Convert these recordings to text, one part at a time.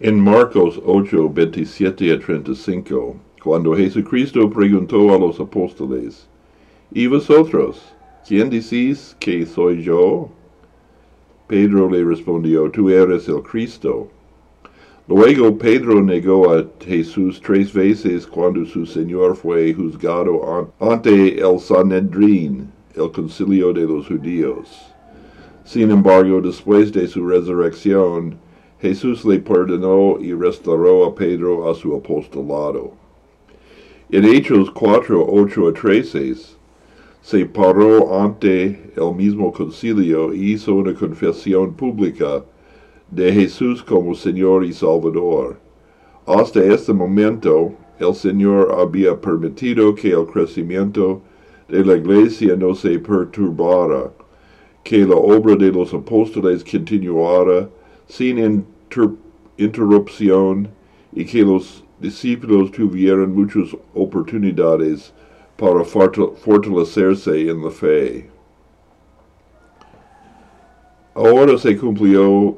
En Marcos 8, 27 a 35, cuando Jesucristo preguntó a los apóstoles, ¿Y vosotros, quién decís que soy yo? Pedro le respondió, tú eres el Cristo. Luego Pedro negó a Jesús tres veces cuando su Señor fue juzgado ante el Sanedrín, el concilio de los judíos. Sin embargo, después de su resurrección, Jesús le perdonó y restauró a Pedro a su apostolado. En Hechos 4, 8 a 13, se paró ante el mismo concilio y hizo una confesión pública de Jesús como Señor y Salvador. Hasta este momento, el Señor había permitido que el crecimiento de la iglesia no se perturbara, que la obra de los apóstoles continuara sin interrupción y que los discípulos tuvieran muchas oportunidades para fortalecerse en la fe. Ahora se cumplió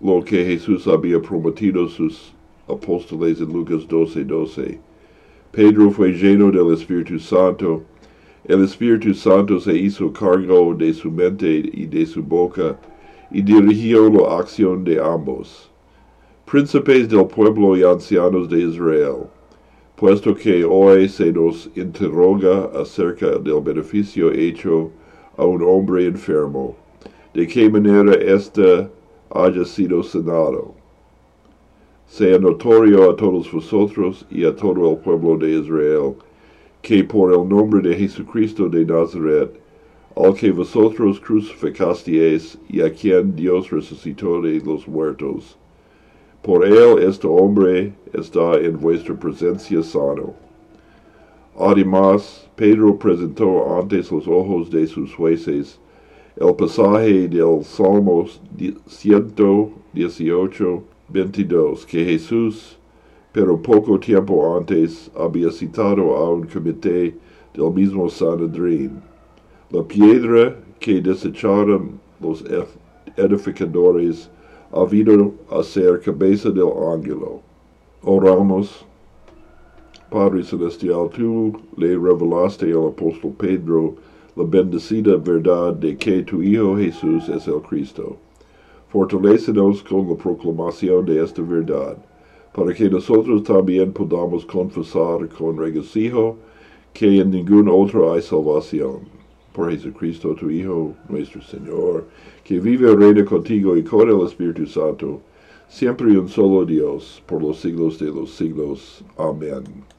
lo que Jesús había prometido a sus apóstoles en Lucas 12, 12. Pedro fue lleno del Espíritu Santo. El Espíritu Santo se hizo cargo de su mente y de su boca y dirigió la acción de ambos. Príncipes del pueblo y ancianos de Israel, puesto que hoy se nos interroga acerca del beneficio hecho a un hombre enfermo, de qué manera éste haya sido sanado. Sea notorio a todos vosotros y a todo el pueblo de Israel, que por el nombre de Jesucristo de Nazaret, al que vosotros crucificasteis y a quien Dios resucitó de los muertos, por él este hombre está en vuestra presencia sano. Además, Pedro presentó antes los ojos de sus jueces el pasaje del Salmo 118, 22, que Jesús, pero poco tiempo antes, había citado a un comité del mismo Sanedrín. La piedra que desecharon los edificadores ha venido a ser cabeza del ángulo. Oramos. Padre Celestial, tú le revelaste al apóstol Pedro la bendecida verdad de que tu Hijo Jesús es el Cristo. Fortalécenos con la proclamación de esta verdad, para que nosotros también podamos confesar con regocijo que en ningún otro hay salvación. Por Jesucristo, tu Hijo, nuestro Señor, que vive reina contigo y con el Espíritu Santo, siempre y un solo Dios, por los siglos de los siglos. Amén.